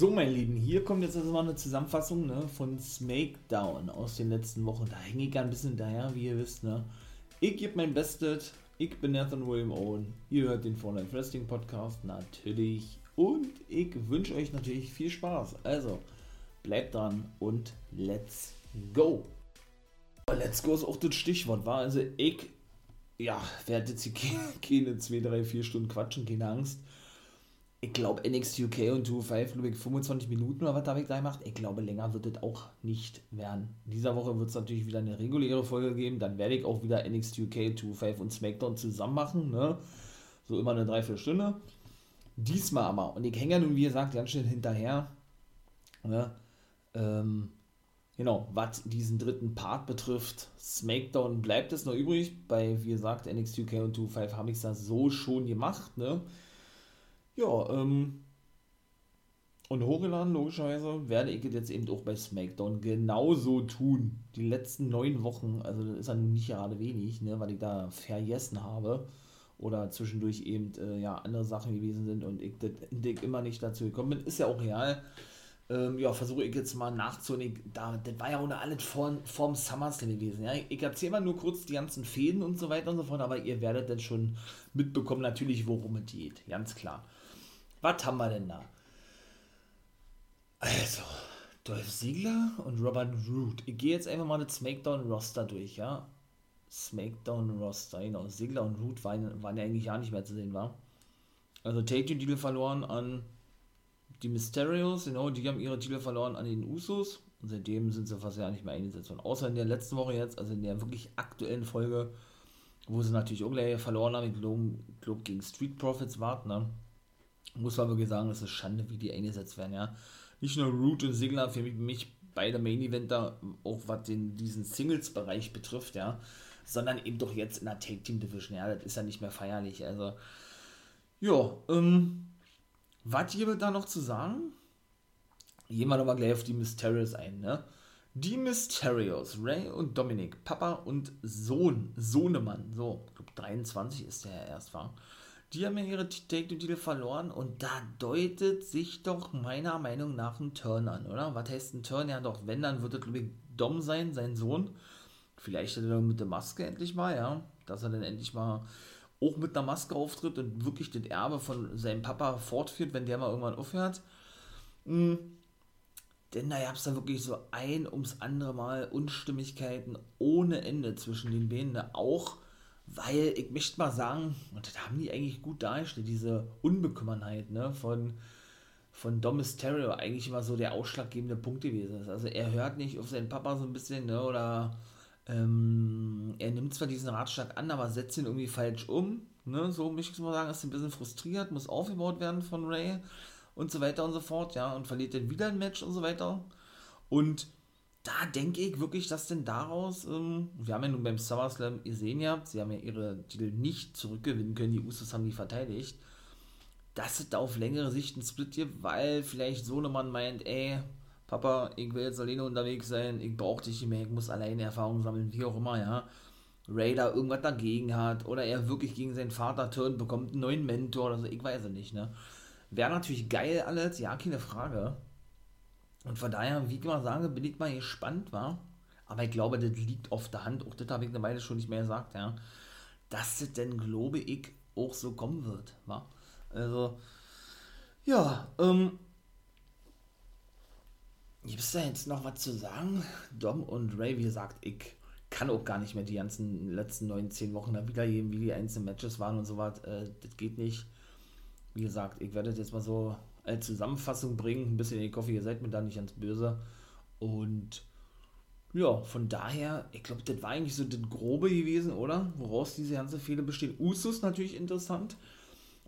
So, mein Lieben, hier kommt jetzt erstmal eine Zusammenfassung ne, von SmackDown aus den letzten Wochen. Da hänge ich ein bisschen daher, wie ihr wisst. Ne? Ich gebe mein Bestes. Ich bin Nathan William Owen. Ihr hört den For Life Wrestling Podcast natürlich. Und ich wünsche euch natürlich viel Spaß. Also, bleibt dran und let's go. Let's go ist auch das Stichwort, war also ich, ja, werde jetzt hier keine 2, 3, 4 Stunden quatschen, keine Angst ich glaube NXT UK und 205, glaube ich, 25 Minuten oder was ich da gemacht. Ich glaube, länger wird es auch nicht werden. Dieser Woche wird es natürlich wieder eine reguläre Folge geben. Dann werde ich auch wieder NXT UK, 205 und SmackDown zusammen machen. Ne? So immer eine Dreiviertelstunde. Diesmal aber, und ich hänge ja nun, wie gesagt, ganz schön hinterher. Ne? Ähm, genau, was diesen dritten Part betrifft, SmackDown bleibt es noch übrig. Bei, wie gesagt, NXT UK und 205 habe ich es da so schon gemacht. Ne? Ja, ähm, und hochgeladen, logischerweise, werde ich jetzt eben auch bei SmackDown genauso tun. Die letzten neun Wochen, also das ist ja nicht gerade wenig, ne, weil ich da vergessen habe oder zwischendurch eben äh, ja, andere Sachen gewesen sind und ich, das, ich immer nicht dazu gekommen bin, ist ja auch real. Ähm, ja, versuche ich jetzt mal nachzunehmen. Da, das war ja ohne alles vor, vorm SummerSlam gewesen. Ja? Ich erzähle mal nur kurz die ganzen Fäden und so weiter und so fort, aber ihr werdet dann schon mitbekommen, natürlich, worum es geht. Ganz klar. Was haben wir denn da? Also, Dolph Ziegler und Robert Root. Ich gehe jetzt einfach mal das SmackDown-Roster durch, ja? SmackDown-Roster, genau. Ziegler und Root waren, waren ja eigentlich gar nicht mehr zu sehen, war. Also, Take-Titel verloren an die Mysterios, genau, die haben ihre Titel verloren an den Usos. Und seitdem sind sie fast ja nicht mehr eingesetzt worden. Außer in der letzten Woche jetzt, also in der wirklich aktuellen Folge, wo sie natürlich auch gleich verloren haben. Ich glaube, glaub, gegen Street Profits warten, ne? Muss man wirklich sagen, das ist Schande, wie die eingesetzt werden, ja. Nicht nur Root und Sigler, für mich beide Main Eventer, auch was den, diesen Singles-Bereich betrifft, ja, sondern eben doch jetzt in der Take Team Division, ja, das ist ja nicht mehr feierlich, also, ja, ähm, was hier wird da noch zu sagen? Gehen wir nochmal gleich auf die Mysterios ein, ne? Die Mysterios, Ray und Dominic, Papa und Sohn, Sohnemann, so, ich glaube 23 ist der erst war die haben ja ihre Take-Titel verloren und da deutet sich doch meiner Meinung nach ein Turn an, oder? Was heißt ein Turn? Ja, doch, wenn, dann wird es, ich, Dom sein, sein Sohn. Vielleicht mit der Maske endlich mal, ja. Dass er dann endlich mal auch mit einer Maske auftritt und wirklich das Erbe von seinem Papa fortführt, wenn der mal irgendwann aufhört. Mhm. Denn da gab es da wirklich so ein ums andere Mal Unstimmigkeiten ohne Ende zwischen den beiden. Ne? Auch weil ich möchte mal sagen, und das haben die eigentlich gut dargestellt, diese Unbekümmerheit ne, von, von Dom Mysterio eigentlich immer so der ausschlaggebende Punkt gewesen ist. Also er hört nicht auf seinen Papa so ein bisschen, ne, oder ähm, er nimmt zwar diesen Ratschlag an, aber setzt ihn irgendwie falsch um, ne, so möchte ich mal sagen, ist ein bisschen frustriert, muss aufgebaut werden von Ray und so weiter und so fort, ja, und verliert dann wieder ein Match und so weiter. Und da denke ich wirklich, dass denn daraus, ähm, wir haben ja nun beim SummerSlam gesehen ja, sie haben ja ihre Titel nicht zurückgewinnen können, die Usos haben die verteidigt, dass es da auf längere Sicht ein Split gibt, weil vielleicht Sohnemann meint, ey, Papa, ich will jetzt alleine unterwegs sein, ich brauche dich nicht mehr, ich muss alleine Erfahrung sammeln, wie auch immer, ja. Raider irgendwas dagegen hat oder er wirklich gegen seinen Vater turnt, bekommt einen neuen Mentor oder so, ich weiß es nicht, ne. Wäre natürlich geil alles, ja, keine Frage. Und von daher, wie ich mal sage, bin ich mal gespannt, war. Aber ich glaube, das liegt auf der Hand, auch das habe ich eine Weile schon nicht mehr gesagt, ja. Dass das denn, glaube ich, auch so kommen wird, war. Also, ja, ähm, Gibt es da jetzt noch was zu sagen? Dom und Ray, wie gesagt, ich kann auch gar nicht mehr die ganzen letzten neun, zehn Wochen da wiedergeben, wie die einzelnen Matches waren und so was. Äh, das geht nicht. Wie gesagt, ich werde das jetzt mal so als Zusammenfassung bringen. Ein bisschen, ich hoffe, ihr seid mir da nicht ganz böse. Und ja, von daher, ich glaube, das war eigentlich so das Grobe gewesen, oder? Woraus diese ganze Fehler bestehen. Usus natürlich interessant.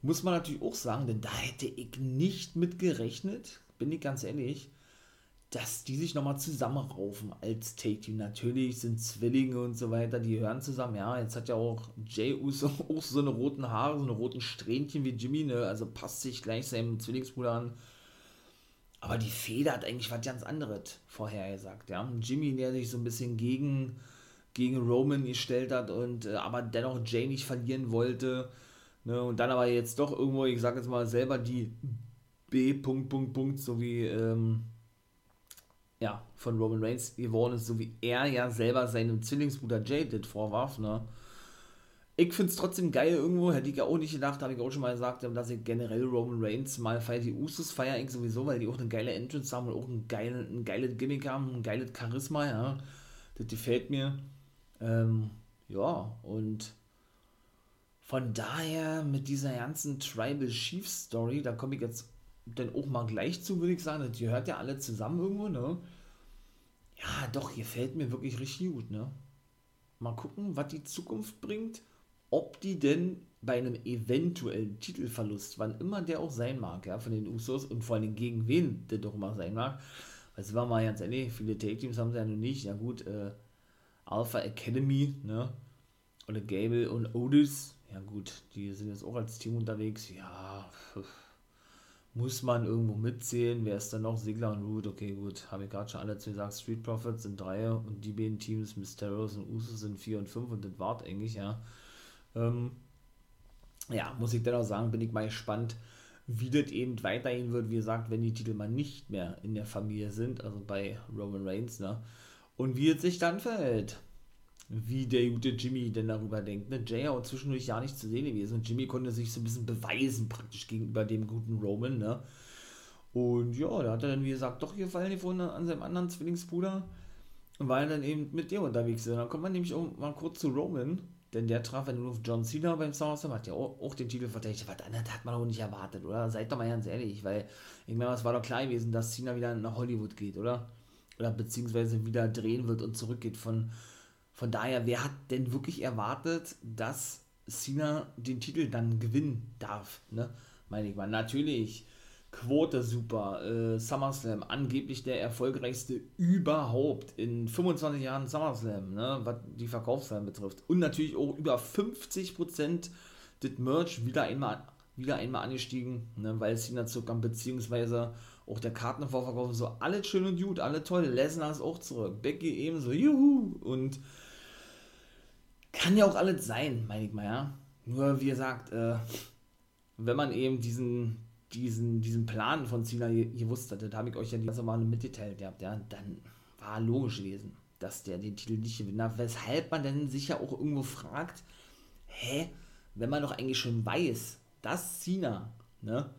Muss man natürlich auch sagen, denn da hätte ich nicht mit gerechnet, bin ich ganz ehrlich dass die sich nochmal zusammenraufen als Take-Team. Natürlich sind Zwillinge und so weiter, die hören zusammen. Ja, jetzt hat ja auch Jay Uso auch so eine roten Haare, so eine roten Strähnchen wie Jimmy, ne? Also passt sich gleich seinem Zwillingsbruder an. Aber die Feder hat eigentlich was ganz anderes vorhergesagt, ja. Jimmy, der sich so ein bisschen gegen, gegen Roman gestellt hat und äh, aber dennoch Jay nicht verlieren wollte. Ne? Und dann aber jetzt doch irgendwo, ich sag jetzt mal selber, die B. Punkt, Punkt, Punkt, so wie ähm, ja, von Roman Reigns geworden ist, so wie er ja selber seinem Zwillingsbruder Jay das vorwarf. Ne? Ich finde es trotzdem geil irgendwo, hätte ich ja auch nicht gedacht, habe ich auch schon mal gesagt, dass ich generell Roman Reigns mal feiere. Die Usos feiere ich sowieso, weil die auch eine geile Entrance haben und auch ein, geile, ein geiles Gimmick haben, ein geiles Charisma, ja. Das gefällt mir. Ähm, ja, und von daher mit dieser ganzen Tribal Chief Story, da komme ich jetzt dann auch mal gleich zu, würde ich sagen. Die hört ja alle zusammen irgendwo, ne? Ja, doch, gefällt mir wirklich richtig gut, ne? Mal gucken, was die Zukunft bringt ob die denn bei einem eventuellen Titelverlust, wann immer der auch sein mag, ja, von den Usos und vor allem gegen wen der doch immer sein mag, weil es war mal ganz ehrlich, viele Take-Teams haben sie ja noch nicht, ja gut, äh, Alpha Academy, ne, oder Gable und Otis, ja gut, die sind jetzt auch als Team unterwegs, ja, muss man irgendwo mitzählen, wer ist dann noch, Sigler und Root, okay gut, habe ich gerade schon alle gesagt, Street Profits sind drei und die beiden Teams, Mysterios und Usos sind vier und fünf und das wart eigentlich, ja, ähm, ja, muss ich dennoch sagen, bin ich mal gespannt, wie das eben weitergehen wird. Wie gesagt, wenn die Titel mal nicht mehr in der Familie sind, also bei Roman Reigns, ne? Und wie es sich dann verhält. Wie der gute Jimmy denn darüber denkt. Ne? Jay auch zwischendurch ja nicht zu sehen gewesen. Und Jimmy konnte sich so ein bisschen beweisen, praktisch gegenüber dem guten Roman, ne? Und ja, da hat er dann, wie gesagt, doch gefallen gefunden an seinem anderen Zwillingsbruder. Und war dann eben mit dem unterwegs. Und dann kommt man nämlich auch mal kurz zu Roman denn der traf ja nur auf John Cena beim SummerSlam, hat ja auch, auch den Titel verteidigt. Was anderes hat man auch nicht erwartet, oder? Seid doch mal ganz ehrlich, weil ich meine, es war doch klar gewesen, dass Cena wieder nach Hollywood geht, oder? Oder beziehungsweise wieder drehen wird und zurückgeht. Von, von daher, wer hat denn wirklich erwartet, dass Cena den Titel dann gewinnen darf? Ne? Meine ich mal. Natürlich Quote super. Äh, SummerSlam, angeblich der erfolgreichste überhaupt in 25 Jahren SummerSlam, ne, was die Verkaufszahlen betrifft. Und natürlich auch über 50% des Merch wieder einmal, wieder einmal angestiegen, ne, weil ihn zurückkam, beziehungsweise auch der Kartenvorverkauf so. Alles schön und gut, alle toll. Lesnar ist auch zurück. Becky ebenso, juhu. Und kann ja auch alles sein, meine ich mal, ja. Nur, wie gesagt, äh, wenn man eben diesen diesen, diesen Plan von Cena gewusst hatte, da habe ich euch ja die ganze Mal mitgeteilt gehabt, ja, dann war logisch gewesen, dass der den Titel nicht gewinnt. Weshalb man dann sich ja auch irgendwo fragt, hä, wenn man doch eigentlich schon weiß, dass Cena, ne,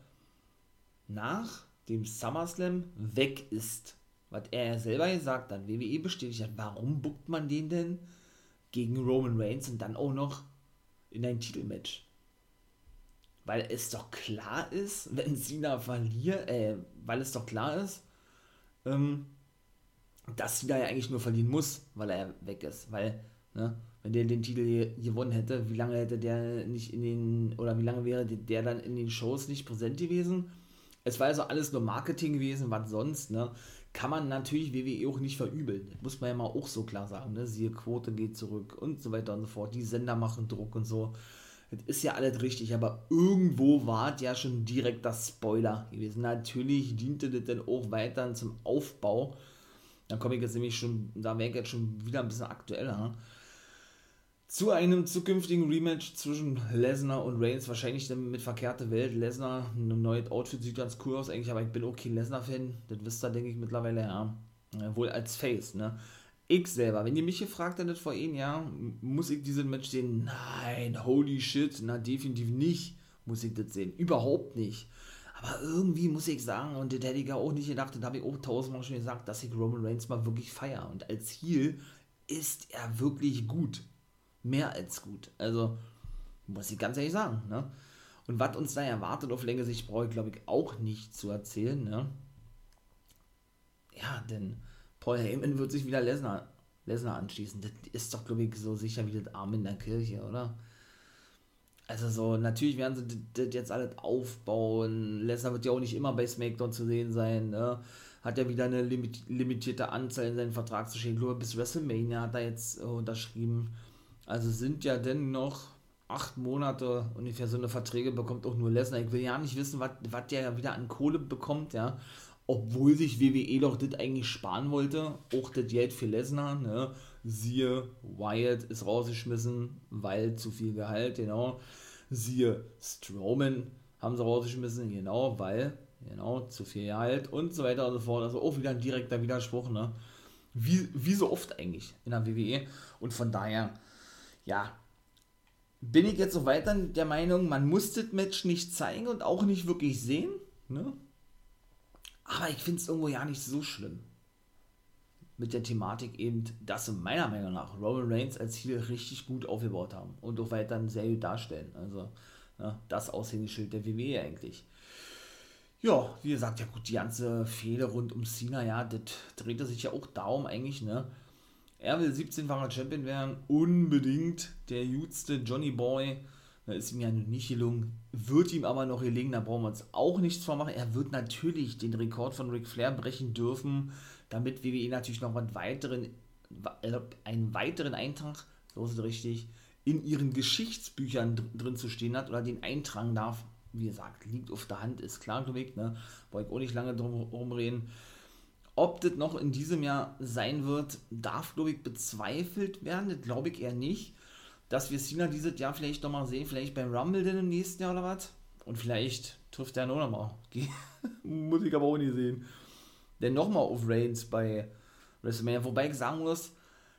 nach dem SummerSlam weg ist, was er ja selber gesagt hat, WWE bestätigt hat, warum buckt man den denn gegen Roman Reigns und dann auch noch in ein Titelmatch? weil es doch klar ist, wenn Cena verliert, äh, weil es doch klar ist, ähm, dass Cena ja eigentlich nur verlieren muss, weil er weg ist, weil, ne, wenn der den Titel gewonnen hätte, wie lange hätte der nicht in den, oder wie lange wäre der dann in den Shows nicht präsent gewesen? Es war also alles nur Marketing gewesen, was sonst, ne? Kann man natürlich WWE auch nicht verübeln. Das muss man ja mal auch so klar sagen, ne? Siehe Quote geht zurück und so weiter und so fort. Die Sender machen Druck und so. Das ist ja alles richtig, aber irgendwo war es ja schon direkt das Spoiler gewesen. Natürlich diente das dann auch weiter zum Aufbau. Dann komme ich jetzt nämlich schon, da wäre ich jetzt schon wieder ein bisschen aktueller. Zu einem zukünftigen Rematch zwischen Lesnar und Reigns, wahrscheinlich mit verkehrte Welt. Lesnar, ein neues Outfit sieht ganz cool aus eigentlich, aber ich bin kein Lesnar-Fan. Das wisst ihr, denke ich, mittlerweile, ja. Wohl als Face, ne? ich selber, wenn ihr mich gefragt hättet vor einem Jahr, muss ich diesen Match sehen? Nein, holy shit, na definitiv nicht, muss ich das sehen. Überhaupt nicht. Aber irgendwie muss ich sagen, und das hätte ich ja auch nicht gedacht, das habe ich auch tausendmal schon gesagt, dass ich Roman Reigns mal wirklich feiere. Und als Heel ist er wirklich gut. Mehr als gut. Also, muss ich ganz ehrlich sagen, ne? Und was uns da erwartet auf Länge Sicht, brauche ich glaube ich auch nicht zu erzählen, ne? Ja, denn Paul Heyman wird sich wieder Lesnar, Lesnar anschließen. Das ist doch, glaube ich, so sicher wie das Arm in der Kirche, oder? Also so, natürlich werden sie das jetzt alles aufbauen. Lesnar wird ja auch nicht immer bei SmackDown zu sehen sein, ne? Hat ja wieder eine limitierte Anzahl in seinen Vertrag zu stehen. Ich glaube, bis WrestleMania hat er jetzt äh, unterschrieben. Also sind ja denn noch acht Monate ungefähr so eine Verträge bekommt auch nur Lesnar. Ich will ja nicht wissen, was der ja wieder an Kohle bekommt, ja obwohl sich WWE doch das eigentlich sparen wollte, auch das Geld für Lesnar, ne? Siehe, Wyatt ist rausgeschmissen, weil zu viel Gehalt, genau. Siehe, Strowman haben sie rausgeschmissen, genau, weil Genau, zu vier Jahre alt und so weiter und so fort. Also auch wieder ein direkter Widerspruch, ne? Wie, wie so oft eigentlich in der WWE. Und von daher, ja, bin ich jetzt so weiter der Meinung, man muss das Match nicht zeigen und auch nicht wirklich sehen. Ne? Aber ich finde es irgendwo ja nicht so schlimm. Mit der Thematik eben, dass sie meiner Meinung nach Roman Reigns als Ziel richtig gut aufgebaut haben und auch weiter sehr gut darstellen. Also ja, das Aushängeschild der WWE eigentlich. Ja, wie gesagt, ja gut, die ganze Fehde rund um Cena, ja, das drehte sich ja auch darum eigentlich, ne? Er will 17-facher Champion werden, unbedingt. Der jüngste Johnny Boy, da ist ihm ja nicht gelungen, wird ihm aber noch gelingen, da brauchen wir uns auch nichts vormachen. Er wird natürlich den Rekord von Ric Flair brechen dürfen, damit WWE natürlich noch einen weiteren, äh, einen weiteren Eintrag, so ist es richtig, in ihren Geschichtsbüchern drin zu stehen hat oder den eintragen darf. Wie gesagt, liegt auf der Hand, ist klar, ich, ne? Wollte ich auch nicht lange drum rumreden. Ob das noch in diesem Jahr sein wird, darf, glaube ich, bezweifelt werden. Das glaube ich eher nicht. Dass wir Cena dieses Jahr vielleicht nochmal sehen, vielleicht beim Rumble denn im nächsten Jahr oder was. Und vielleicht trifft er noch nochmal. muss ich aber auch nicht sehen. Denn nochmal auf Reigns bei WrestleMania. Wobei ich sagen muss,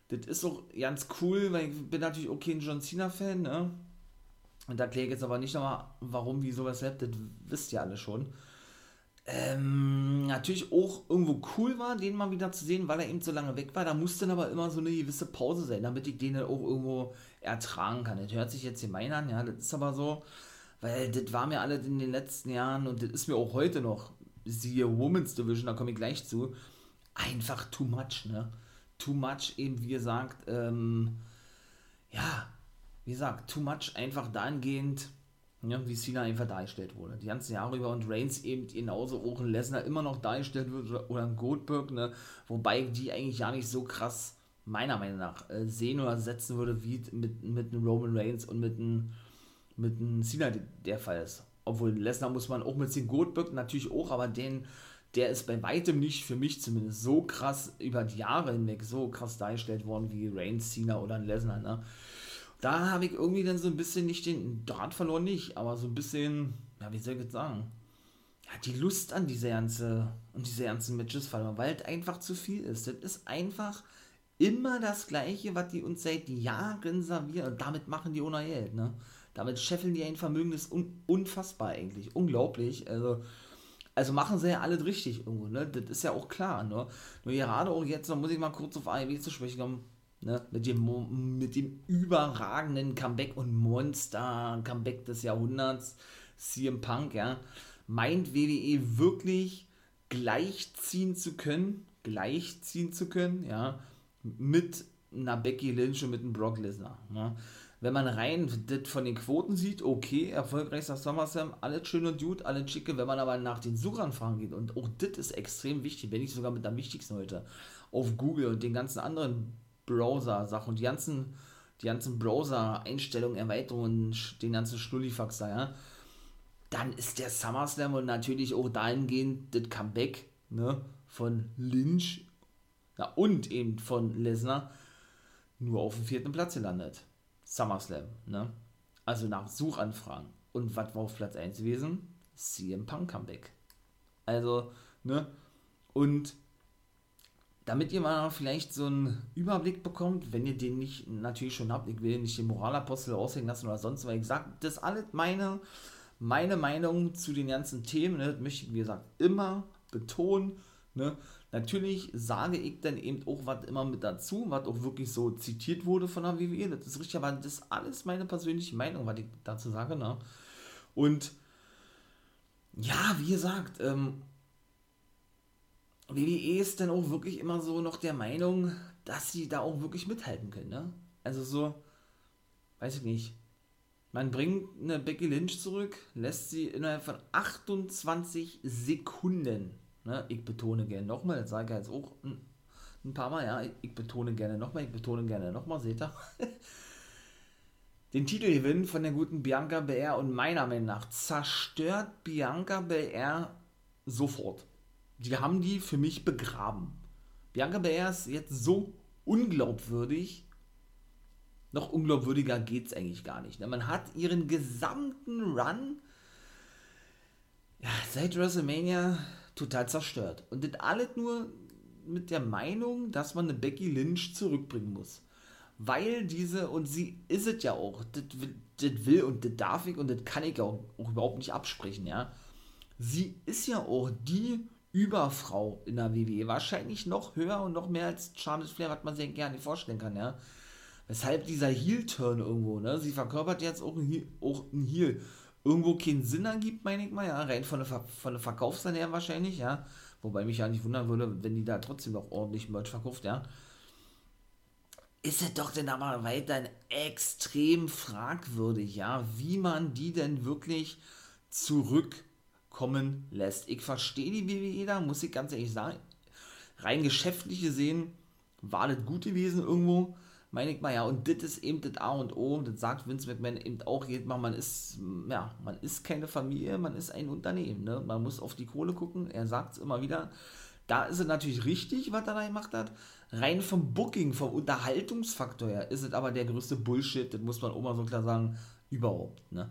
das ist auch ganz cool, weil ich bin natürlich auch kein John Cena-Fan, ne? Und da kläre ich jetzt aber nicht nochmal, warum, wieso, weshalb, das wisst ihr alle schon ähm, natürlich auch irgendwo cool war, den mal wieder zu sehen, weil er eben so lange weg war. Da muss dann aber immer so eine gewisse Pause sein, damit ich den dann auch irgendwo ertragen kann. Das hört sich jetzt gemein an, ja, das ist aber so, weil das war mir alle in den letzten Jahren und das ist mir auch heute noch, siehe Women's Division, da komme ich gleich zu, einfach too much, ne? Too much, eben wie gesagt, ähm, ja, wie gesagt, too much einfach dahingehend, ja, wie Cena einfach dargestellt wurde. Die ganzen Jahre über und Reigns eben genauso auch ein Lesnar immer noch dargestellt wird oder ein Goldberg, ne? wobei die eigentlich ja nicht so krass, meiner Meinung nach, äh, sehen oder setzen würde, wie mit, mit einem Roman Reigns und mit einem mit einem Cena der Fall ist. Obwohl Lesnar muss man auch mit dem Goldberg natürlich auch, aber den, der ist bei weitem nicht, für mich zumindest, so krass über die Jahre hinweg so krass dargestellt worden wie Reigns, Cena oder ein Lesnar. Ne? Da habe ich irgendwie dann so ein bisschen nicht den Draht verloren, nicht, aber so ein bisschen, ja, wie soll ich jetzt sagen, ja, die Lust an diese ganze, an diese ganzen Matches verloren, weil es einfach zu viel ist. Das ist einfach immer das Gleiche, was die uns seit Jahren servieren. Und damit machen die ohne Geld, ne? Damit scheffeln die ein Vermögen, das ist un unfassbar eigentlich, unglaublich. Also, also machen sie ja alles richtig irgendwo, ne? Das ist ja auch klar, ne? Nur gerade auch jetzt, da muss ich mal kurz auf AEW zu sprechen kommen, Ne, mit, dem, mit dem überragenden Comeback und Monster-Comeback des Jahrhunderts, CM Punk, ja, meint WWE wirklich gleichziehen zu können, gleichziehen zu können, ja, mit einer Becky Lynch und mit einem Brock Lesnar. Ne? Wenn man rein das von den Quoten sieht, okay, erfolgreichster SummerSlam, alles schön und gut, alles schicke, wenn man aber nach den Suchanfragen geht, und auch das ist extrem wichtig, wenn nicht sogar mit am wichtigsten heute, auf Google und den ganzen anderen Browser-Sachen und die ganzen, die ganzen Browser-Einstellungen, Erweiterungen, den ganzen Schlullifax da, ja, dann ist der SummerSlam und natürlich auch dahingehend das Comeback ne, von Lynch ja, und eben von Lesnar nur auf dem vierten Platz gelandet. SummerSlam, ne? Also nach Suchanfragen. Und was war auf Platz 1 gewesen? CM Punk Comeback. Also, ne? Und damit ihr mal vielleicht so einen Überblick bekommt, wenn ihr den nicht natürlich schon habt, ich will nicht den Moralapostel aushängen lassen oder sonst, weil ich sage, das ist alles meine, meine Meinung zu den ganzen Themen, ne? das möchte ich, wie gesagt, immer betonen. Ne? Natürlich sage ich dann eben auch was immer mit dazu, was auch wirklich so zitiert wurde von der WWE, das ist richtig, aber das ist alles meine persönliche Meinung, was ich dazu sage. Ne? Und ja, wie gesagt, ähm, WWE ist dann auch wirklich immer so noch der Meinung, dass sie da auch wirklich mithalten können. Ne? Also so, weiß ich nicht. Man bringt eine Becky Lynch zurück, lässt sie innerhalb von 28 Sekunden, ne? ich betone gerne nochmal, das sage ich jetzt auch ein, ein, paar Mal, ja, ich, betone gerne nochmal, ich betone gerne nochmal, seht ihr? Den Titel gewinnen von der guten Bianca Belair und meiner Meinung nach zerstört Bianca Belair sofort die haben die für mich begraben. Bianca Belair ist jetzt so unglaubwürdig. Noch unglaubwürdiger geht es eigentlich gar nicht. Ne? Man hat ihren gesamten Run ja, seit WrestleMania total zerstört. Und das alles nur mit der Meinung, dass man eine Becky Lynch zurückbringen muss. Weil diese, und sie ist es ja auch, das, das will und das darf ich und das kann ich auch, auch überhaupt nicht absprechen, ja. Sie ist ja auch die Überfrau in der WWE. Wahrscheinlich noch höher und noch mehr als Charlotte Flair, was man sich gerne vorstellen kann, ja. Weshalb dieser Heel-Turn irgendwo, ne? Sie verkörpert jetzt auch ein Heel, auch ein Heel. Irgendwo keinen Sinn ergibt, meine ich mal, ja. Rein von der, Ver von der Verkaufsseite her wahrscheinlich, ja. Wobei mich ja nicht wundern würde, wenn die da trotzdem noch ordentlich Merch verkauft, ja. Ist es doch denn aber weiterhin extrem fragwürdig, ja, wie man die denn wirklich zurück kommen lässt. Ich verstehe die WWE da, muss ich ganz ehrlich sagen. Rein geschäftlich gesehen war das gut gewesen irgendwo, meine ich mal, ja, und das ist eben das A und O, das sagt Vince McMahon eben auch jedes Mal, man ist, ja, man ist keine Familie, man ist ein Unternehmen, ne? man muss auf die Kohle gucken, er sagt es immer wieder, da ist es natürlich richtig, was er da gemacht hat, rein vom Booking, vom Unterhaltungsfaktor her, ist es aber der größte Bullshit, das muss man auch mal so klar sagen, überhaupt, ne?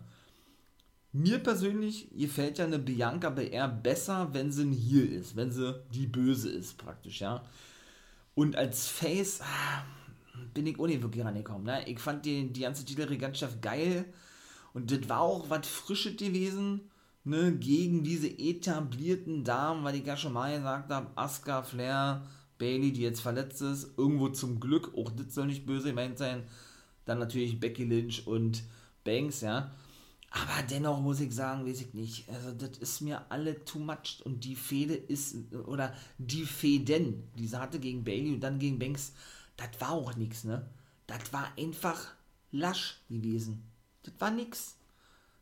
Mir persönlich gefällt ja eine Bianca BR besser, wenn sie ein Heel ist, wenn sie die Böse ist, praktisch, ja. Und als Face ah, bin ich nicht wirklich rangekommen, ne? Ich fand die, die ganze Titelregantschaft geil und das war auch was Frisches gewesen, ne? Gegen diese etablierten Damen, weil ich ja schon mal gesagt habe, Asuka, Flair, Bailey, die jetzt verletzt ist, irgendwo zum Glück, auch das soll nicht böse gemeint sein. Dann natürlich Becky Lynch und Banks, ja aber dennoch muss ich sagen, weiß ich nicht. Also, das ist mir alle too much. Und die Fehde ist, oder die Fäden, die sie hatte gegen Bailey und dann gegen Banks, das war auch nichts, ne? Das war einfach lasch gewesen. Das war nix.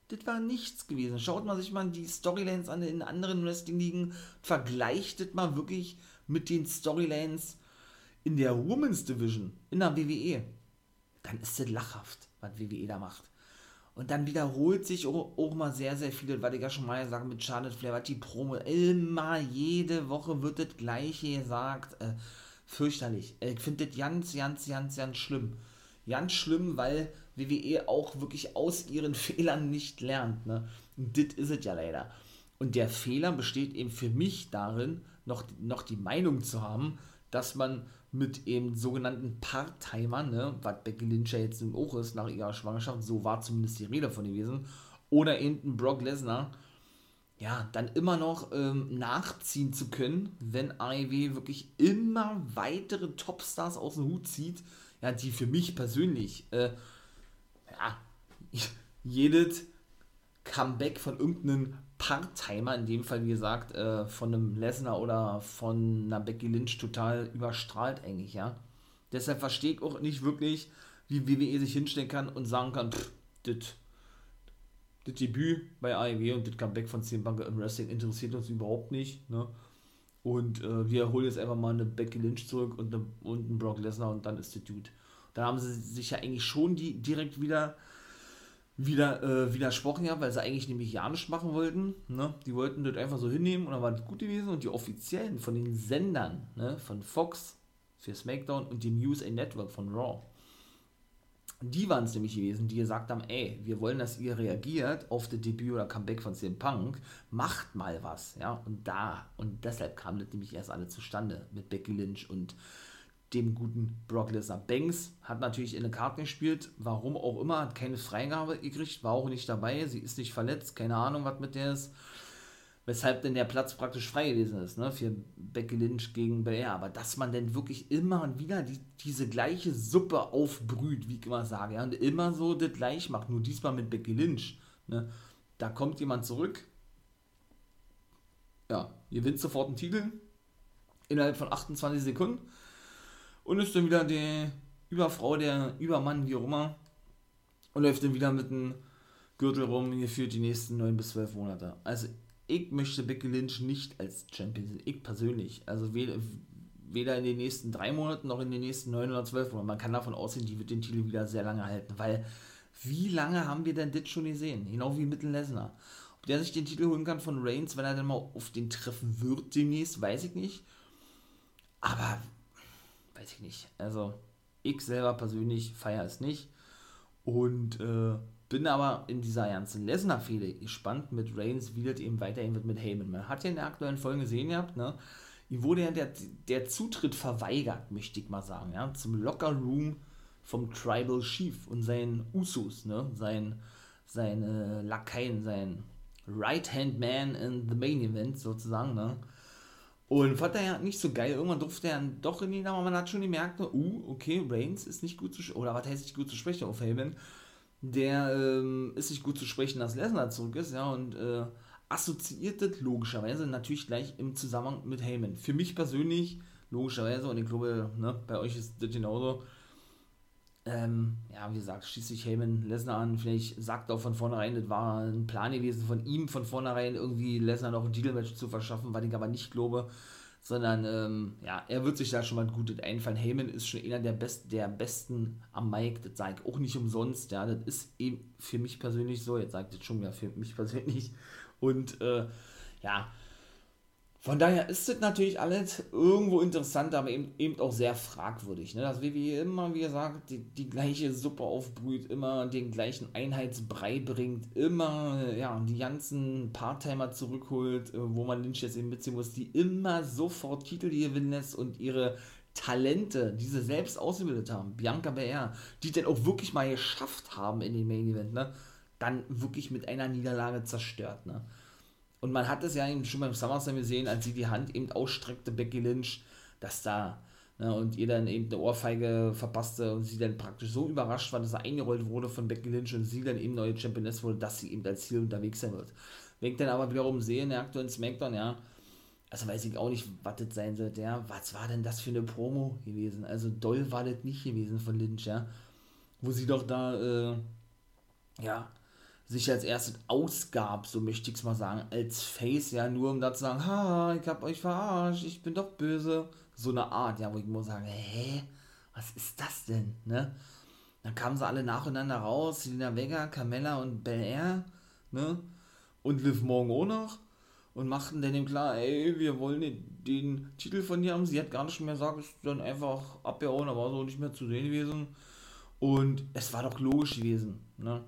Das war nichts gewesen. Schaut man sich mal die Storylines an in anderen Wrestling-Ligen, vergleicht das mal wirklich mit den Storylines in der Women's Division, in der WWE. Dann ist das lachhaft, was WWE da macht. Und dann wiederholt sich auch, auch mal sehr, sehr viel, weil ich ja schon mal gesagt mit Charlotte Flair, was die Promo, immer, jede Woche wird das Gleiche gesagt. Äh, fürchterlich. Ich finde das ganz, ganz, ganz, ganz schlimm. Ganz schlimm, weil WWE auch wirklich aus ihren Fehlern nicht lernt. Ne? Und das ist es ja leider. Und der Fehler besteht eben für mich darin, noch, noch die Meinung zu haben, dass man mit eben sogenannten Part-Timern, ne, was Becky Lynch ja jetzt nun auch ist nach ihrer Schwangerschaft, so war zumindest die Rede von gewesen, oder eben Brock Lesnar, ja, dann immer noch ähm, nachziehen zu können, wenn AEW wirklich immer weitere Topstars aus dem Hut zieht, ja, die für mich persönlich, äh, ja, jedes Comeback von irgendeinem Part-Timer, in dem Fall wie gesagt, äh, von einem Lesnar oder von einer Becky Lynch total überstrahlt eigentlich, ja. Deshalb verstehe ich auch nicht wirklich, wie WWE sich hinstellen kann und sagen kann, das Debüt bei AEW und das Comeback von CM Punk im Wrestling interessiert uns überhaupt nicht, ne? Und äh, wir holen jetzt einfach mal eine Becky Lynch zurück und, eine, und einen Brock Lesnar und dann ist der Dude. Da haben sie sich ja eigentlich schon die direkt wieder wieder äh, widersprochen ja, weil sie eigentlich nämlich ja nicht machen wollten. Ne? Die wollten das einfach so hinnehmen und dann war das gut gewesen. Und die offiziellen von den Sendern, ne, von Fox für SmackDown und dem USA Network von Raw, die waren es nämlich gewesen, die gesagt haben, ey, wir wollen, dass ihr reagiert auf das Debüt oder Comeback von CM Punk, macht mal was, ja, und da, und deshalb kam das nämlich erst alle zustande mit Becky Lynch und dem guten Brock Lesnar. Banks hat natürlich in der Karte gespielt, warum auch immer, hat keine Freigabe gekriegt, war auch nicht dabei, sie ist nicht verletzt, keine Ahnung, was mit der ist. Weshalb denn der Platz praktisch frei gewesen ist, ne, für Becky Lynch gegen Belair. Aber dass man denn wirklich immer und wieder die, diese gleiche Suppe aufbrüht, wie ich immer sage, ja, und immer so das gleich macht, nur diesmal mit Becky Lynch, ne, da kommt jemand zurück, ja, gewinnt sofort einen Titel innerhalb von 28 Sekunden und ist dann wieder die Überfrau, der Übermann, wie auch immer. Und läuft dann wieder mit dem Gürtel rum, hier für die nächsten 9 bis 12 Monate. Also ich möchte Becky Lynch nicht als Champion sehen, ich persönlich. Also weder, in den nächsten drei Monaten noch in den nächsten 9 oder 12 Monaten. Man kann davon ausgehen, die wird den Titel wieder sehr lange halten, weil wie lange haben wir denn das schon gesehen? Genau wie mit Lesnar. Ob der sich den Titel holen kann von Reigns, wenn er dann mal auf den treffen wird demnächst, weiß ich nicht. Aber weiß ich nicht. Also, ich selber persönlich feiere es nicht. Und äh, bin aber in dieser ganzen Lesnar-Fehde gespannt mit Reigns, wie das eben weiterhin wird mit Heyman. Man hat ja in der aktuellen Folge gesehen gehabt, ne? Ihm wurde ja der, der Zutritt verweigert, möchte ich mal sagen, ja, zum Locker Room vom Tribal Chief und seinen Usus, ne? Sein, seine Lakaien, sein Right-Hand Man in the Main Event sozusagen, ne? Und fand er ja nicht so geil. Irgendwann durfte er dann doch in ihn, aber man hat schon gemerkt, uh, okay, Reigns ist nicht gut zu oder was heißt nicht gut zu sprechen auf Heyman. Der ähm, ist nicht gut zu sprechen, dass Lesnar zurück ist, ja, und äh, assoziiert das logischerweise natürlich gleich im Zusammenhang mit Heyman. Für mich persönlich, logischerweise, und ich glaube, ne, bei euch ist das genauso, ähm, ja, wie gesagt, schließt sich Heyman Lesnar an. Vielleicht sagt auch von vornherein, das war ein Plan gewesen von ihm, von vornherein irgendwie Lesnar noch ein Titelmatch zu verschaffen, was ich aber nicht glaube. Sondern, ähm, ja, er wird sich da schon mal gut einfallen. Heyman ist schon einer der, Best, der Besten am Mike, das sage ich auch nicht umsonst. Ja, das ist eben für mich persönlich so. Jetzt sagt das schon wieder für mich persönlich. Und, äh, ja, von daher ist es natürlich alles irgendwo interessant, aber eben, eben auch sehr fragwürdig. Ne? Dass WWE immer, wie gesagt, die, die gleiche Suppe aufbrüht, immer den gleichen Einheitsbrei bringt, immer ja, die ganzen Part-Timer zurückholt, äh, wo man Lynch jetzt eben mitziehen muss, die immer sofort Titel gewinnen lässt und ihre Talente, die sie selbst ausgebildet haben, Bianca Belair, die dann auch wirklich mal geschafft haben in den Main Event, ne? dann wirklich mit einer Niederlage zerstört. Ne? Und man hat es ja eben schon beim SummerSlam gesehen, als sie die Hand eben ausstreckte, Becky Lynch, dass da, ne, und ihr dann eben eine Ohrfeige verpasste und sie dann praktisch so überrascht war, dass er eingerollt wurde von Becky Lynch und sie dann eben neue Championess wurde, dass sie eben als Ziel unterwegs sein wird. Wenn ich dann aber wiederum sehe in der aktuellen Smackdown, ja, also weiß ich auch nicht, was das sein sollte, ja, was war denn das für eine Promo gewesen? Also doll war das nicht gewesen von Lynch, ja, wo sie doch da, äh, ja, sich als erstes ausgab, so möchte ich es mal sagen, als Face, ja, nur um da zu sagen, ha, ich hab euch verarscht, ich bin doch böse. So eine Art, ja, wo ich muss sagen, hä, was ist das denn, ne? Dann kamen sie alle nacheinander raus, Selina Vega, Carmella und Bel Air, ne? Und Liv Morgan auch noch und machten dann ihm klar, ey, wir wollen den, den Titel von dir haben. Sie hat gar nicht mehr gesagt, ist dann einfach abgehauen, aber so nicht mehr zu sehen gewesen. Und es war doch logisch gewesen, ne?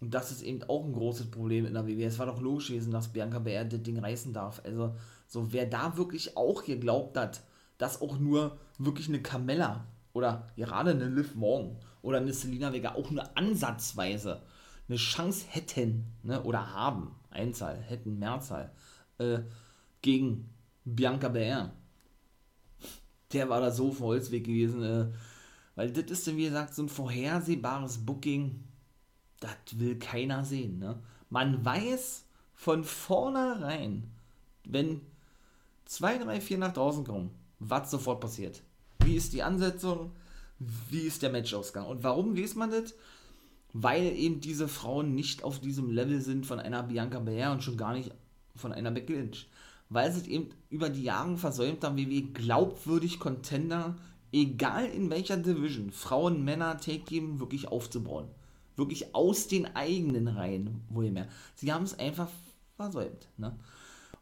Und das ist eben auch ein großes Problem in der WWE. Es war doch logisch gewesen, dass Bianca Belair das Ding reißen darf. Also, so wer da wirklich auch geglaubt hat, dass auch nur wirklich eine Carmella oder gerade eine Liv Morgan oder eine Selina Vega auch nur ansatzweise eine Chance hätten ne, oder haben, Einzahl, hätten, Mehrzahl, äh, gegen Bianca Belair. Der war da so auf Holzweg gewesen, äh, weil das ist, wie gesagt, so ein vorhersehbares Booking das will keiner sehen. Ne? Man weiß von vornherein, wenn 2, 3, 4 nach draußen kommen, was sofort passiert. Wie ist die Ansetzung? Wie ist der Matchausgang? Und warum weiß man das? Weil eben diese Frauen nicht auf diesem Level sind von einer Bianca Belair und schon gar nicht von einer Becky Lynch. Weil sie eben über die Jahre versäumt haben, wie wir glaubwürdig Contender, egal in welcher Division, Frauen, Männer, Take Team wirklich aufzubauen. Wirklich aus den eigenen Reihen, wohl mehr. Sie haben es einfach versäumt. Ne?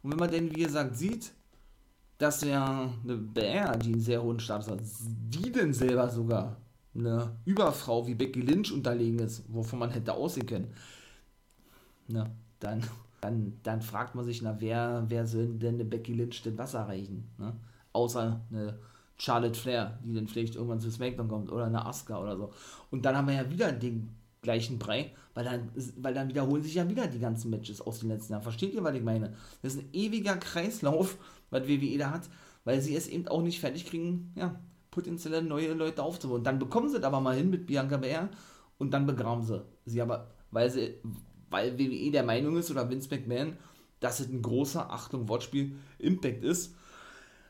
Und wenn man denn, wie gesagt, sieht, dass ja eine Bär, die einen sehr hohen Status hat, die denn selber sogar eine Überfrau wie Becky Lynch unterlegen ist, wovon man hätte aussehen können, ne, dann, dann, dann fragt man sich, na, wer, wer soll denn eine Becky Lynch denn Wasser reichen? Ne? Außer eine Charlotte Flair, die dann vielleicht irgendwann zu SmackDown kommt, oder eine Asuka oder so. Und dann haben wir ja wieder den gleichen Brei, weil dann, weil dann wiederholen sich ja wieder die ganzen Matches aus den letzten Jahren. Versteht ihr, was ich meine? Das ist ein ewiger Kreislauf, was WWE da hat, weil sie es eben auch nicht fertig kriegen, ja, potenzielle neue Leute aufzubauen. Dann bekommen sie es aber mal hin mit Bianca Belair und dann begraben sie sie aber, weil sie, weil WWE der Meinung ist oder Vince McMahon, dass es ein großer, Achtung, Wortspiel, Impact ist,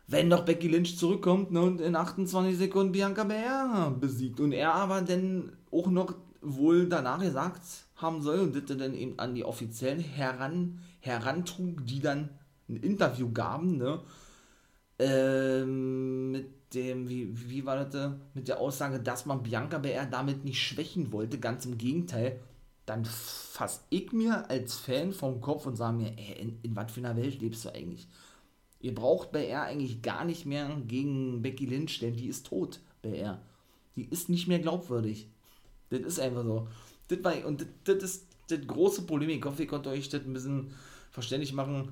wenn doch Becky Lynch zurückkommt ne, und in 28 Sekunden Bianca Belair besiegt und er aber dann auch noch wohl danach gesagt haben soll und das dann eben an die Offiziellen heran, herantrug, die dann ein Interview gaben, ne? Ähm, mit dem, wie, wie war das, mit der Aussage, dass man Bianca BR damit nicht schwächen wollte, ganz im Gegenteil, dann fass ich mir als Fan vom Kopf und sage mir, ey, in, in was für einer Welt lebst du eigentlich? Ihr braucht BR eigentlich gar nicht mehr gegen Becky Lynch, denn die ist tot, BR. Die ist nicht mehr glaubwürdig. Das ist einfach so. das war, und das, das ist das große Problem. Ich hoffe, ich konnte euch das ein bisschen verständlich machen,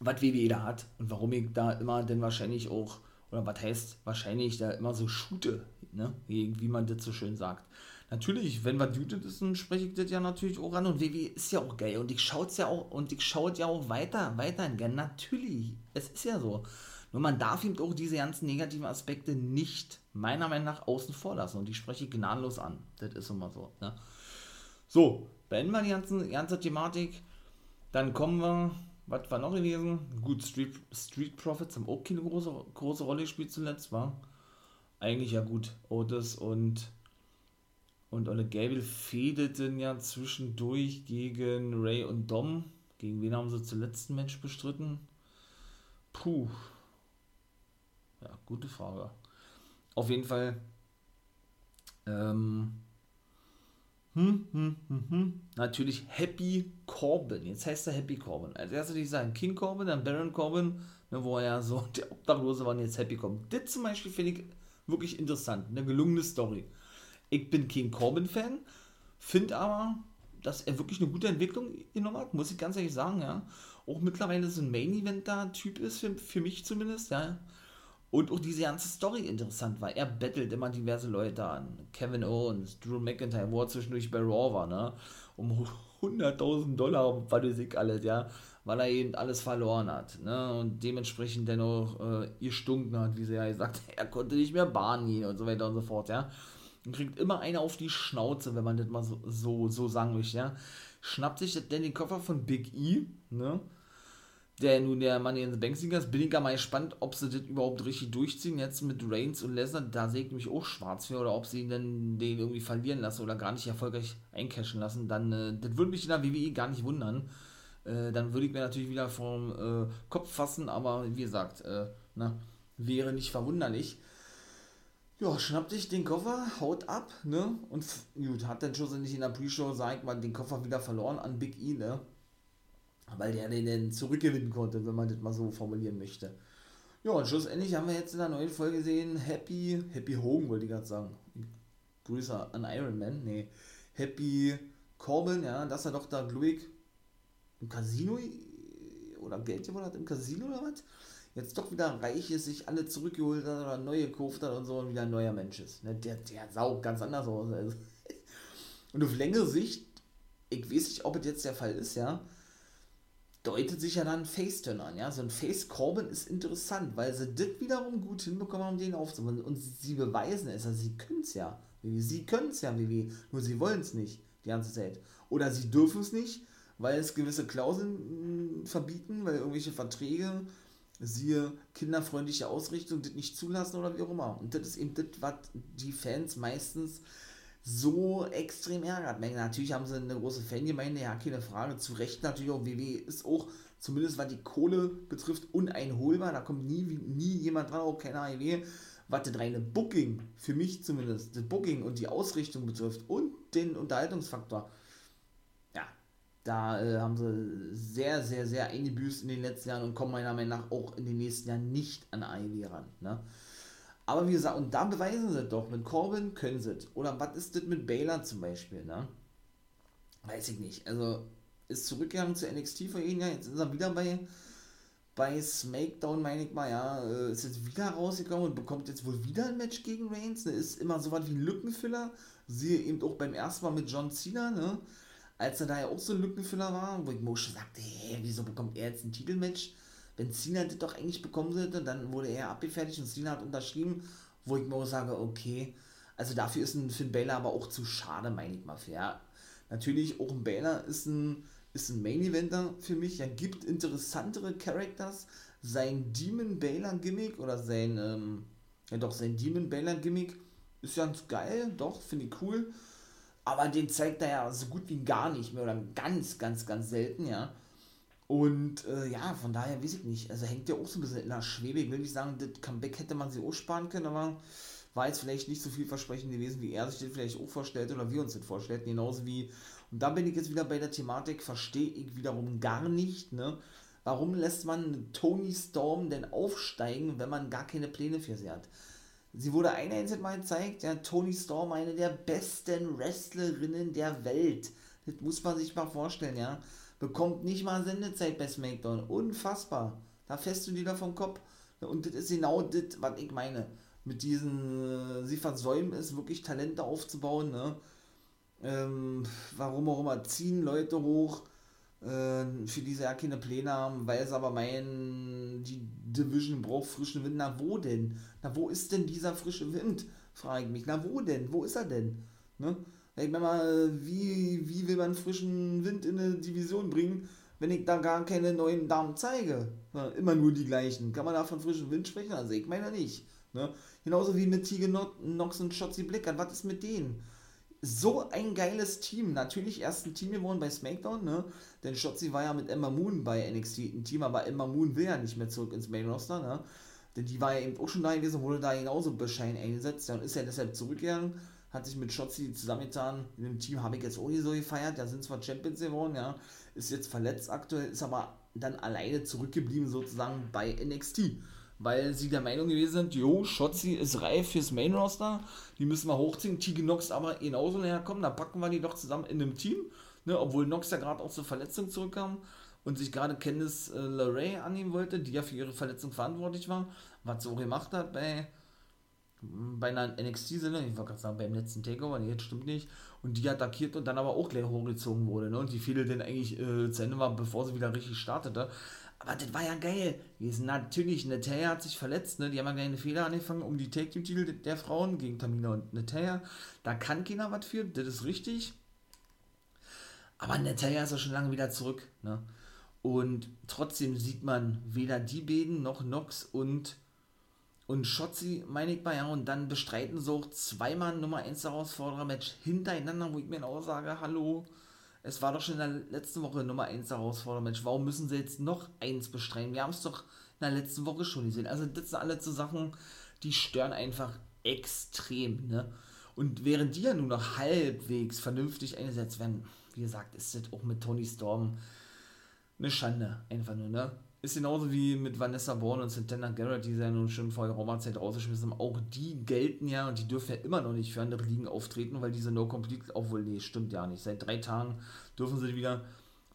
was WWE da hat und warum ich da immer denn wahrscheinlich auch, oder was heißt wahrscheinlich da immer so shoote, ne? wie man das so schön sagt. Natürlich, wenn was gut ist, dann spreche ich das ja natürlich auch an und WWE ist ja auch geil und ich schaue es ja auch und ich schaue ja auch weiter, weiterhin gern. Natürlich, es ist ja so. Nur man darf eben auch diese ganzen negativen Aspekte nicht, meiner Meinung nach, außen vor lassen. Und die spreche ich gnadenlos an. Das ist immer so. Ne? So, beenden wir die ganze, ganze Thematik. Dann kommen wir, was war noch gewesen? Gut, Street, Street Profits haben auch keine große, große Rolle gespielt zuletzt, war. Eigentlich ja gut. Otis und, und Ole Gable fädeten ja zwischendurch gegen Ray und Dom. Gegen wen haben sie zuletzt ein Match bestritten? Puh, ja, gute Frage. Auf jeden Fall. Ähm, hm, hm, hm, hm. Natürlich Happy Corbin. Jetzt heißt er Happy Corbin. Als erstes würde ich sagen King Corbin, dann Baron Corbin, ne, wo er ja so der Obdachlose war und jetzt Happy Corbin. Das zum Beispiel finde ich wirklich interessant. Eine gelungene Story. Ich bin King Corbin-Fan, finde aber, dass er wirklich eine gute Entwicklung genommen hat, muss ich ganz ehrlich sagen, ja. Auch mittlerweile so ein Main-Event-Typ ist, für, für mich zumindest, ja. Und auch diese ganze Story interessant war. Er bettelt immer diverse Leute an. Kevin Owens, Drew McIntyre, wo er zwischendurch bei Raw war, ne? Um 100.000 Dollar, was weiß ich alles, ja. Weil er eben alles verloren hat, ne? Und dementsprechend dennoch äh, ihr stunken hat, wie sie ja gesagt er konnte nicht mehr Bahn gehen und so weiter und so fort, ja. Und kriegt immer einer auf die Schnauze, wenn man das mal so, so, so sagen möchte, ja. Schnappt sich denn den Koffer von Big E, ne? der nun der Money in the Bank Sieger ist, bin ich gar mal gespannt, ob sie das überhaupt richtig durchziehen. Jetzt mit Reigns und Lesnar, da sehe ich mich auch schwarz für, oder ob sie ihn dann den irgendwie verlieren lassen oder gar nicht erfolgreich eincashen lassen. Dann, äh, das würde mich in der WWE gar nicht wundern. Äh, dann würde ich mir natürlich wieder vom äh, Kopf fassen, aber wie gesagt, äh, na, wäre nicht verwunderlich. Ja, schnappt sich den Koffer, haut ab, ne? Und gut, hat dann nicht in der Pre-Show, sag ich mal, den Koffer wieder verloren an Big E, ne? weil der den dann zurückgewinnen konnte, wenn man das mal so formulieren möchte. Ja, und schlussendlich haben wir jetzt in der neuen Folge gesehen, Happy, Happy Hogan wollte ich gerade sagen. Grüße an Iron Man, nee. Happy Corbin, ja, dass er doch da, glaube im Casino oder Geld gewonnen hat im Casino oder was? Jetzt doch wieder reich ist, sich alle zurückgeholt hat oder neue gekauft hat und so und wieder ein neuer Mensch ist. Ne? Der, der sah ganz anders aus. Also. Und auf längere Sicht, ich weiß nicht, ob es jetzt der Fall ist, ja, deutet sich ja dann Face-Turn an. Ja? So ein Face-Corbin ist interessant, weil sie das wiederum gut hinbekommen haben, den aufzubauen. Und sie beweisen es, also sie können es ja. Sie können es ja, Vivi, nur sie wollen es nicht die ganze Zeit. Oder sie dürfen es nicht, weil es gewisse Klauseln hm, verbieten, weil irgendwelche Verträge, siehe kinderfreundliche Ausrichtung, das nicht zulassen oder wie auch immer. Und das ist eben das, was die Fans meistens so extrem ärgert. Natürlich haben sie eine große Fangemeinde, ja, keine Frage. Zu Recht natürlich auch. WW ist auch, zumindest was die Kohle betrifft, uneinholbar. Da kommt nie, nie jemand dran, auch keine AEW. Was das reine Booking, für mich zumindest, das Booking und die Ausrichtung betrifft und den Unterhaltungsfaktor, da äh, haben sie sehr, sehr, sehr eingebüßt in den letzten Jahren und kommen meiner Meinung nach auch in den nächsten Jahren nicht an AEW ran. Ne? Aber wie gesagt, und da beweisen sie doch, mit Corbin können sie es. Oder was ist das mit Baylor zum Beispiel, ne? Weiß ich nicht. Also, ist zurückgegangen zu NXT vor ihnen, ja, jetzt ist er wieder bei, bei SmackDown, meine ich mal, ja, äh, ist jetzt wieder rausgekommen und bekommt jetzt wohl wieder ein Match gegen Reigns, ne? Ist immer so was wie ein Lückenfüller. Siehe eben auch beim ersten Mal mit John Cena, ne? Als er da ja auch so ein Lückenfüller war, wo ich mir schon sagte, hä, wieso bekommt er jetzt ein Titelmatch? wenn Cena das doch eigentlich bekommen sollte, dann wurde er abgefertigt und Cena hat unterschrieben, wo ich auch sage, okay, also dafür ist ein Finn Balor aber auch zu schade, meine ich mal. Ja, natürlich, auch ein Balor ist ein, ist ein Main-Eventer für mich. Er gibt interessantere Characters. Sein Demon Balor Gimmick oder sein, ähm, ja doch, sein Demon Balor Gimmick ist ganz geil, doch, finde ich cool. Aber den zeigt er ja so gut wie gar nicht mehr oder ganz, ganz, ganz selten, ja. Und äh, ja, von daher weiß ich nicht. Also hängt ja auch so ein bisschen in der Schwebe. Ich will nicht sagen, das Comeback hätte man sich auch sparen können, aber war jetzt vielleicht nicht so viel Versprechen gewesen, wie er sich das vielleicht auch vorstellt oder wir uns das vorstellen. Genauso wie, und da bin ich jetzt wieder bei der Thematik, verstehe ich wiederum gar nicht, ne? Warum lässt man Tony Storm denn aufsteigen, wenn man gar keine Pläne für sie hat? Sie wurde ein einziges Mal gezeigt, ja, Tony Storm, eine der besten Wrestlerinnen der Welt. Das muss man sich mal vorstellen, ja. Bekommt nicht mal Sendezeit bei SmackDown. Unfassbar. Da fährst du dir vom Kopf. Und das ist genau das, was ich meine. Mit diesen, äh, sie versäumen es, wirklich Talente aufzubauen, ne? Ähm, warum auch immer, ziehen Leute hoch, für diese ja keine Pläne haben, weil es aber meinen, die Division braucht frischen Wind. Na wo denn? Na wo ist denn dieser frische Wind? Frage ich mich. Na wo denn? Wo ist er denn? Ne? Ich meine mal, wie, wie will man frischen Wind in eine Division bringen, wenn ich da gar keine neuen Damen zeige? Na, immer nur die gleichen. Kann man da von frischem Wind sprechen? Also ich meine nicht. Ne? Genauso wie mit Tige Nox und Shotzi Blickern. Was ist mit denen? So ein geiles Team. Natürlich erst ein Team geworden bei SmackDown, ne? Denn Shotzi war ja mit Emma Moon bei NXT ein Team, aber Emma Moon will ja nicht mehr zurück ins Main Roster, ne? Denn die war ja eben auch schon da gewesen, wurde da genauso beschein eingesetzt. Dann ist er deshalb zurückgegangen, hat sich mit Shotzi zusammengetan. In dem Team habe ich jetzt auch nicht so gefeiert. Da sind zwar Champions geworden, ja. Ist jetzt verletzt aktuell, ist aber dann alleine zurückgeblieben sozusagen bei NXT weil sie der Meinung gewesen sind, jo, Shotzi ist reif fürs Main Roster, die müssen wir hochziehen, Tegan Nox aber genauso näher kommen, da packen wir die doch zusammen in einem Team, ne, obwohl Nox ja gerade aus der Verletzung zurückkam und sich gerade Candice äh, LeRae annehmen wollte, die ja für ihre Verletzung verantwortlich war, was sie auch gemacht hat bei, bei einer NXT-Sendung, ich wollte gerade sagen, beim letzten Takeover, nee, jetzt stimmt nicht, und die attackiert und dann aber auch gleich hochgezogen wurde, ne, und die Fehde dann eigentlich äh, zu Ende war, bevor sie wieder richtig startete. Aber das war ja geil. Gewesen. Natürlich, Natalia hat sich verletzt, ne? Die haben ja kleine Fehler angefangen um die Take Team-Titel der Frauen gegen Tamina und Natalia. Da kann keiner was für, das ist richtig. Aber Natalia ist ja schon lange wieder zurück, ne? Und trotzdem sieht man weder die beiden noch Nox und, und Shotzi, meine ich mal, ja. Und dann bestreiten auch zweimal Nummer 1 Herausforderer-Match hintereinander, wo ich mir auch sage, hallo, es war doch schon in der letzten Woche Nummer 1 Herausforderung. Mensch, warum müssen sie jetzt noch eins bestreiten? Wir haben es doch in der letzten Woche schon gesehen. Also, das sind alle so Sachen, die stören einfach extrem. Ne? Und während die ja nur noch halbwegs vernünftig eingesetzt werden, wie gesagt, ist das auch mit Tony Storm eine Schande. Einfach nur, ne? Ist genauso wie mit Vanessa Bourne und Santana Garrett, die sie ja nun schon vor geraumer Zeit rausgeschmissen haben. Auch die gelten ja und die dürfen ja immer noch nicht für andere Ligen auftreten, weil diese No-Complete, obwohl, nee, stimmt ja nicht. Seit drei Tagen dürfen sie wieder,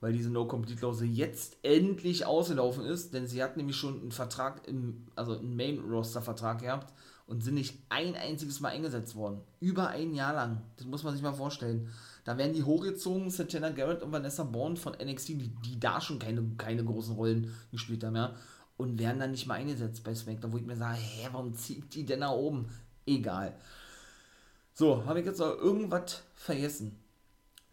weil diese No-Complete-Lause jetzt endlich ausgelaufen ist, denn sie hat nämlich schon einen Vertrag, im, also einen Main-Roster-Vertrag gehabt und sind nicht ein einziges Mal eingesetzt worden. Über ein Jahr lang. Das muss man sich mal vorstellen. Da werden die hochgezogen, Santana Garrett und Vanessa Bourne von NXT, die, die da schon keine, keine großen Rollen gespielt haben, ja, und werden dann nicht mal eingesetzt bei SmackDown, wo ich mir sage, hä, warum zieht die denn nach oben? Egal. So, habe ich jetzt noch irgendwas vergessen?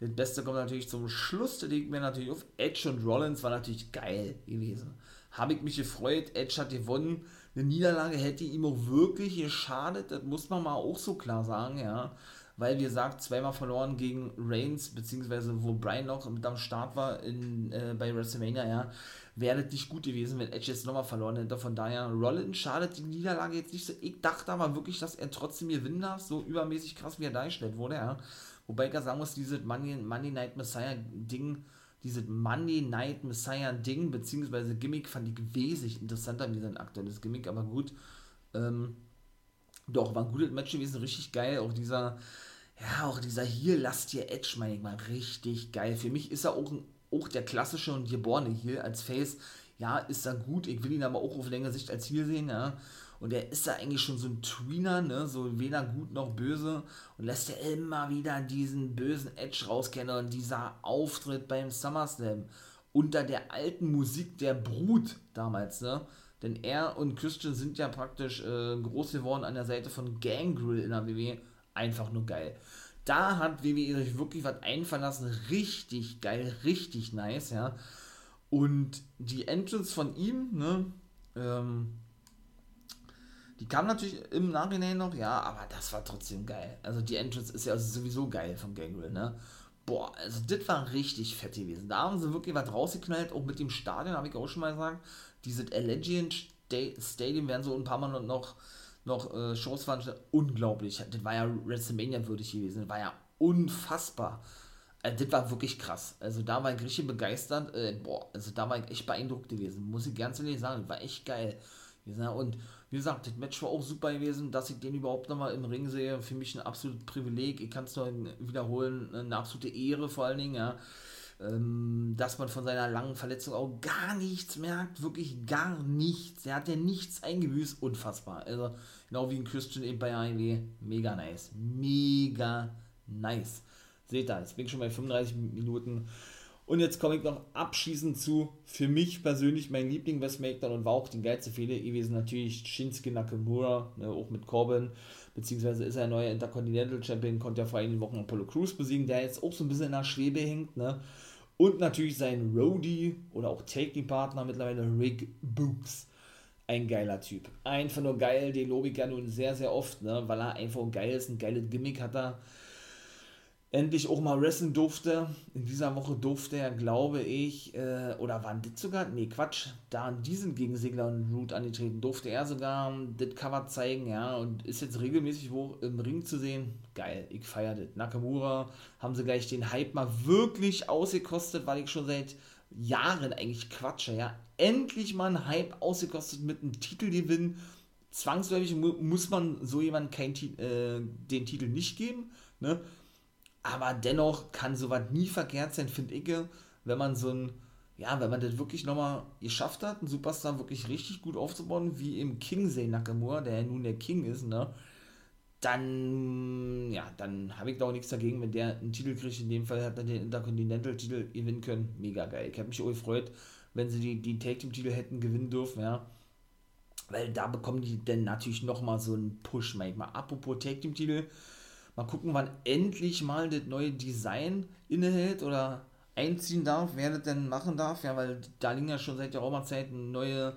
Das Beste kommt natürlich zum Schluss, da legt mir natürlich auf. Edge und Rollins war natürlich geil gewesen. Habe ich mich gefreut, Edge hat gewonnen. Eine Niederlage hätte ihm auch wirklich geschadet, das muss man mal auch so klar sagen, ja weil, wie gesagt, zweimal verloren gegen Reigns, beziehungsweise wo Brian noch mit am Start war in, äh, bei WrestleMania, ja, wäre das nicht gut gewesen, wenn Edge jetzt nochmal verloren hätte. Von daher, Rollins schadet die Niederlage jetzt nicht so. Ich dachte aber wirklich, dass er trotzdem gewinnen darf, so übermäßig krass, wie er dargestellt wurde, ja. Wobei ich ja sagen muss, dieses Money, Money Night Messiah Ding, dieses Monday Night Messiah Ding, beziehungsweise Gimmick, fand ich wesentlich interessanter wie sein aktuelles Gimmick, aber gut. Ähm, doch, war ein gutes Match gewesen, richtig geil. Auch dieser, ja, auch dieser hier, lasst ihr Edge, meine ich mal, richtig geil. Für mich ist er auch, ein, auch der klassische und geborene hier als Face. Ja, ist er gut. Ich will ihn aber auch auf längere Sicht als hier sehen, ja. Und er ist da eigentlich schon so ein Tweener, ne? so weder gut noch böse. Und lässt ja immer wieder diesen bösen Edge rauskennen. Und dieser Auftritt beim SummerSlam unter der alten Musik der Brut damals, ne? Denn er und Christian sind ja praktisch äh, groß geworden an der Seite von Gangrel in der WWE. Einfach nur geil. Da hat WWE sich wirklich was einfallen lassen. Richtig geil, richtig nice, ja. Und die Entrance von ihm, ne, ähm, die kam natürlich im Nachhinein noch, ja, aber das war trotzdem geil. Also die Entrance ist ja sowieso geil von Gangrel, ne. Boah, also das war richtig fett gewesen. Da haben sie wirklich was rausgeknallt, auch mit dem Stadion, habe ich auch schon mal gesagt dieses Allegiant Stadium werden so ein paar Mal noch, noch äh, Shows veranstaltet. Unglaublich. Das war ja WrestleMania würdig gewesen. Das war ja unfassbar. Also, das war wirklich krass. Also da war ich richtig begeistert. Äh, boah, also da war ich echt beeindruckt gewesen. Muss ich ganz ehrlich sagen. Das war echt geil. Und wie gesagt, das Match war auch super gewesen, dass ich den überhaupt nochmal im Ring sehe. Für mich ein absolutes Privileg. Ich kann es nur wiederholen, eine absolute Ehre vor allen Dingen, ja. Ähm, dass man von seiner langen Verletzung auch gar nichts merkt, wirklich gar nichts. Er hat ja nichts eingebüßt, unfassbar. Also, genau wie ein Christian eben bei AEW, mega nice. Mega nice. Seht ihr, jetzt bin ich schon bei 35 Minuten. Und jetzt komme ich noch abschließend zu, für mich persönlich mein Liebling West SmackDown und war auch die geilste Fehde gewesen, natürlich Shinsuke Nakamura, ne, auch mit Corbin, beziehungsweise ist er ein neuer Intercontinental Champion, konnte ja vor einigen Wochen Apollo Crews besiegen, der jetzt auch so ein bisschen in der Schwebe hängt, ne. Und natürlich sein Roadie oder auch Take-Partner mittlerweile Rick Books. Ein geiler Typ. Einfach nur geil, den lobe ich ja nun sehr, sehr oft, ne, weil er einfach geil ist, ein geiles Gimmick hat er endlich auch mal wrestlen durfte. In dieser Woche durfte er, glaube ich, äh, oder waren das sogar? Nee, Quatsch. Da an diesen gegen Segler und Root angetreten, durfte er sogar das Cover zeigen, ja, und ist jetzt regelmäßig wo im Ring zu sehen. Geil, ich feiere das. Nakamura haben sie gleich den Hype mal wirklich ausgekostet, weil ich schon seit Jahren eigentlich quatsche, ja. Endlich mal ein Hype ausgekostet mit einem Titelgewinn. Zwangsläufig mu muss man so jemandem äh, den Titel nicht geben, ne? Aber dennoch kann sowas nie verkehrt sein, finde ich, wenn man so ein, ja, wenn man das wirklich nochmal geschafft hat, einen Superstar wirklich richtig gut aufzubauen, wie im Kingsey Nakamura, der ja nun der King ist, ne? Dann, ja, dann habe ich da auch nichts dagegen, wenn der einen Titel kriegt. In dem Fall hat er den Intercontinental-Titel gewinnen können. Mega geil. Ich habe mich auch gefreut, wenn sie die, die Tag Team-Titel hätten gewinnen dürfen, ja. Weil da bekommen die dann natürlich nochmal so einen Push manchmal. Apropos Tag Team-Titel, Mal gucken, wann endlich mal das neue Design innehält oder einziehen darf, wer das denn machen darf. Ja, weil da liegen ja schon seit der Raumerzeit neue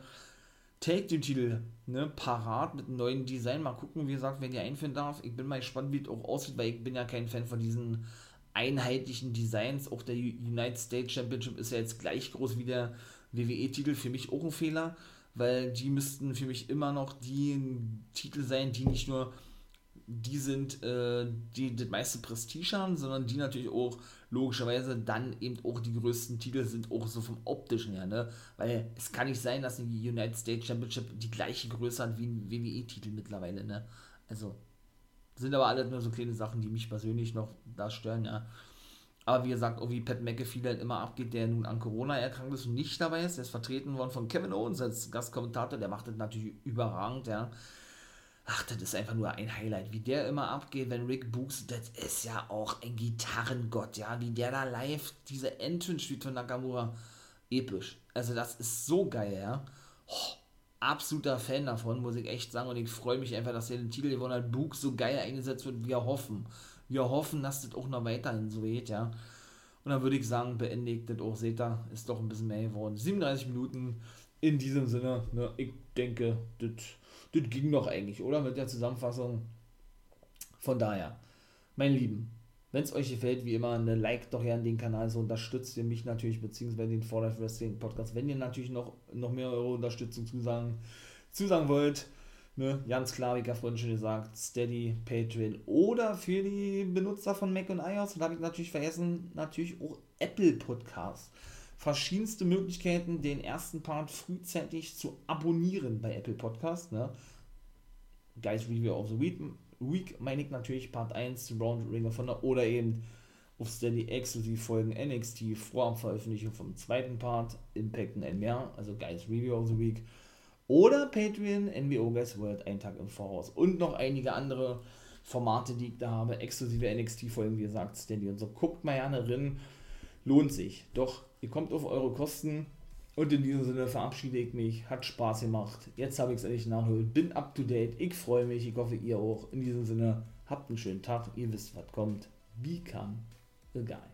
Take-Titel ne, parat mit einem neuen Design. Mal gucken, wie gesagt, wer die einführen darf. Ich bin mal gespannt, wie es auch aussieht, weil ich bin ja kein Fan von diesen einheitlichen Designs. Auch der United States Championship ist ja jetzt gleich groß wie der WWE-Titel. Für mich auch ein Fehler, weil die müssten für mich immer noch die Titel sein, die nicht nur die sind, äh, die das meiste Prestige haben, sondern die natürlich auch logischerweise dann eben auch die größten Titel sind, auch so vom optischen her, ne? Weil es kann nicht sein, dass die United States Championship die gleiche Größe hat wie ein WWE-Titel mittlerweile, ne? Also, sind aber alle nur so kleine Sachen, die mich persönlich noch da stören, ja. Aber wie gesagt, auch wie Pat McAfee dann immer abgeht, der nun an Corona erkrankt ist und nicht dabei ist, der ist vertreten worden von Kevin Owens als Gastkommentator, der macht das natürlich überragend, ja ach, das ist einfach nur ein Highlight, wie der immer abgeht, wenn Rick Books, das ist ja auch ein Gitarrengott, ja, wie der da live diese Entrance spielt von Nakamura, episch. Also das ist so geil, ja. Oh, absoluter Fan davon, muss ich echt sagen, und ich freue mich einfach, dass der den Titel gewonnen hat, Books so geil eingesetzt wird, wir hoffen. Wir hoffen, dass das auch noch weiterhin so geht, ja. Und dann würde ich sagen, beendigt das auch, seht ihr, ist doch ein bisschen mehr geworden. 37 Minuten in diesem Sinne, ne, ich denke, das ging doch eigentlich, oder? Mit der Zusammenfassung. Von daher, mein Lieben, wenn es euch gefällt, wie immer, ne, like doch gerne den Kanal, so unterstützt ihr mich natürlich, beziehungsweise den For Life Wrestling Podcast. Wenn ihr natürlich noch, noch mehr eure Unterstützung zusagen, zusagen wollt, ne, ganz klar, wie ich ja vorhin schon gesagt, Steady, Patreon oder für die Benutzer von Mac und iOS, und da habe ich natürlich vergessen, natürlich auch Apple Podcast verschiedenste Möglichkeiten, den ersten Part frühzeitig zu abonnieren bei Apple Podcast. Ne? Guys Review of the Week, Week meine ich natürlich Part 1 zu Round Ring of Honor oder eben auf Steady exklusiv Folgen NXT vor Veröffentlichung vom zweiten Part Impact und mehr, also Guys Review of the Week oder Patreon NWO Guys World einen Tag im Voraus und noch einige andere Formate, die ich da habe, exklusive NXT Folgen, wie gesagt, Steady und so. Guckt mal gerne rein, lohnt sich. Doch Ihr kommt auf eure Kosten. Und in diesem Sinne verabschiede ich mich. Hat Spaß gemacht. Jetzt habe ich es endlich nachholt. Bin up to date. Ich freue mich. Ich hoffe, ihr auch. In diesem Sinne, habt einen schönen Tag. Ihr wisst, was kommt. Become a guy.